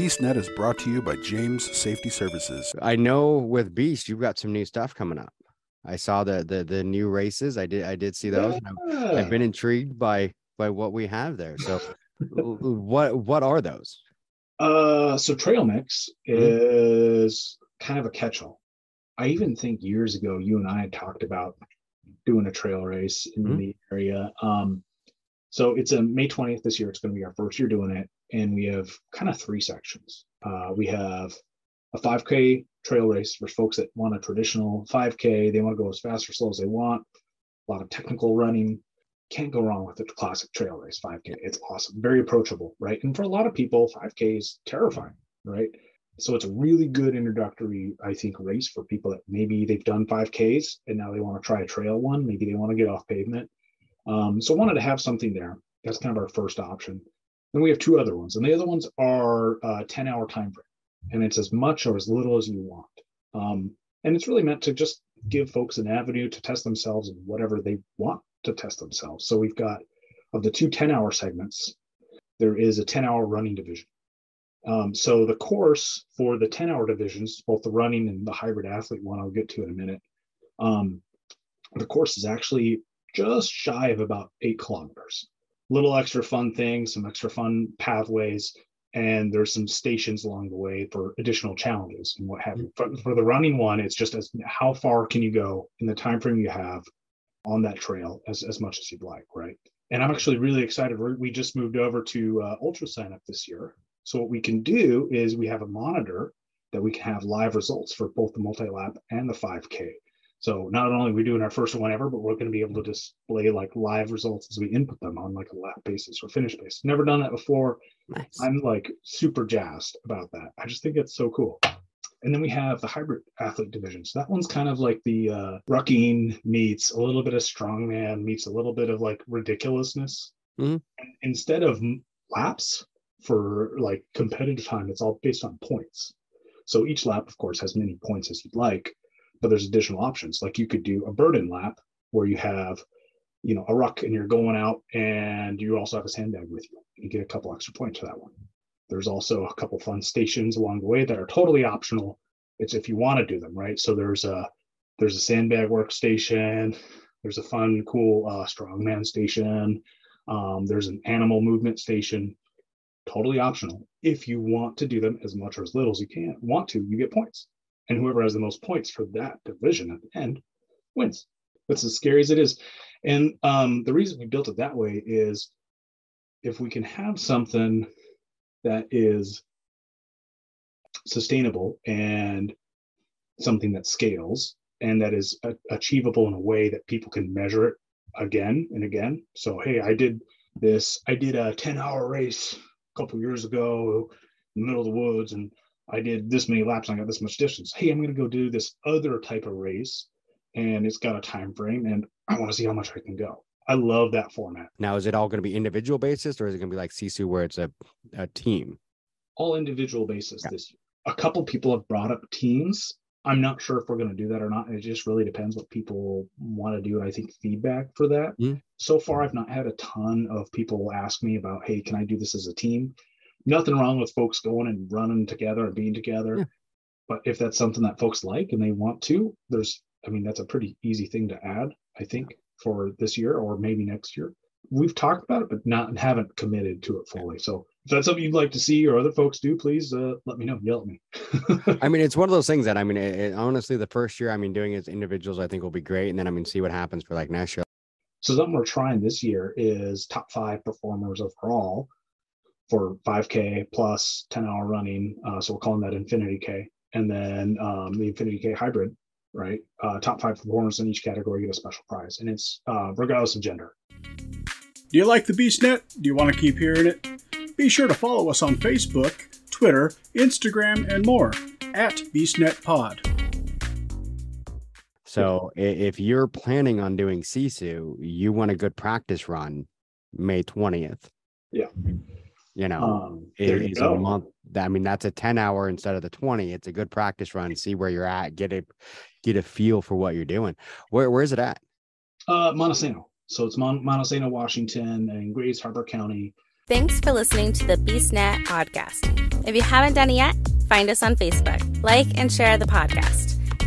BeastNet is brought to you by James Safety Services. I know with Beast, you've got some new stuff coming up. I saw the the the new races. I did I did see those. Yeah. I've been intrigued by by what we have there. So, what what are those? Uh, so Trail Mix mm-hmm. is kind of a catch-all. I even think years ago you and I had talked about doing a trail race in mm-hmm. the area. Um, so it's a May 20th this year. It's going to be our first year doing it. And we have kind of three sections. Uh, we have a 5K trail race for folks that want a traditional 5K. They want to go as fast or slow as they want. A lot of technical running. Can't go wrong with the classic trail race 5K. It's awesome, very approachable, right? And for a lot of people, 5K is terrifying, right? So it's a really good introductory, I think, race for people that maybe they've done 5Ks and now they want to try a trail one. Maybe they want to get off pavement um, so wanted to have something there. That's kind of our first option. Then we have two other ones, and the other ones are uh, 10 hour time frame, and it's as much or as little as you want. Um, and it's really meant to just give folks an avenue to test themselves in whatever they want to test themselves. So we've got of the two 10 hour segments, there is a 10 hour running division. Um, so the course for the 10 hour divisions, both the running and the hybrid athlete one, I'll get to in a minute. Um, the course is actually just shy of about eight kilometers. Little extra fun things, some extra fun pathways, and there's some stations along the way for additional challenges and what have you. For, for the running one, it's just as how far can you go in the time frame you have on that trail as, as much as you'd like, right? And I'm actually really excited. we just moved over to uh, UltraSignup this year. So what we can do is we have a monitor that we can have live results for both the multi-lap and the 5K. So not only are we doing our first one ever, but we're going to be able to display like live results as we input them on like a lap basis or finish basis. Never done that before. Nice. I'm like super jazzed about that. I just think it's so cool. And then we have the hybrid athlete division. So that one's kind of like the uh, rucking meets a little bit of strongman meets a little bit of like ridiculousness. Mm-hmm. Instead of laps for like competitive time, it's all based on points. So each lap, of course, has many points as you'd like but there's additional options. Like you could do a burden lap where you have, you know, a ruck and you're going out and you also have a sandbag with you. You get a couple extra points for that one. There's also a couple fun stations along the way that are totally optional. It's if you want to do them, right? So there's a there's a sandbag workstation. There's a fun, cool uh, strongman station. Um, there's an animal movement station. Totally optional. If you want to do them as much or as little as you can, want to, you get points and whoever has the most points for that division at the end wins. That's as scary as it is. And um, the reason we built it that way is if we can have something that is sustainable and something that scales and that is achievable in a way that people can measure it again and again. So, hey, I did this, I did a 10 hour race a couple years ago in the middle of the woods and I did this many laps, I got this much distance. Hey, I'm going to go do this other type of race, and it's got a time frame, and I want to see how much I can go. I love that format. Now, is it all going to be individual basis, or is it going to be like Sisu, where it's a, a team? All individual basis yeah. this year. A couple people have brought up teams. I'm not sure if we're going to do that or not. It just really depends what people want to do. I think feedback for that. Mm-hmm. So far, I've not had a ton of people ask me about, hey, can I do this as a team? Nothing wrong with folks going and running together and being together. Yeah. But if that's something that folks like and they want to, there's, I mean, that's a pretty easy thing to add, I think, for this year or maybe next year. We've talked about it, but not and haven't committed to it fully. So if that's something you'd like to see or other folks do, please uh, let me know. Yell at me. I mean, it's one of those things that I mean, it, it, honestly, the first year, I mean, doing it as individuals, I think will be great, and then I mean, see what happens for like next year. So something we're trying this year is top five performers overall for 5K plus 10 hour running. Uh, so we're calling that Infinity K. And then um, the Infinity K hybrid, right? Uh, top five performers in each category get a special prize, and it's uh, regardless of gender. Do you like the BeastNet? Do you want to keep hearing it? Be sure to follow us on Facebook, Twitter, Instagram, and more at BeastNet Pod. So if you're planning on doing Sisu, you want a good practice run May 20th. Yeah. You know, um, it, a month. I mean, that's a 10 hour instead of the 20. It's a good practice run. See where you're at, get a get a feel for what you're doing. Where where is it at? Uh Montesano. So it's Mon- Montesano, Washington, and Grays Harbor County. Thanks for listening to the BeastNet podcast. If you haven't done it yet, find us on Facebook, like and share the podcast.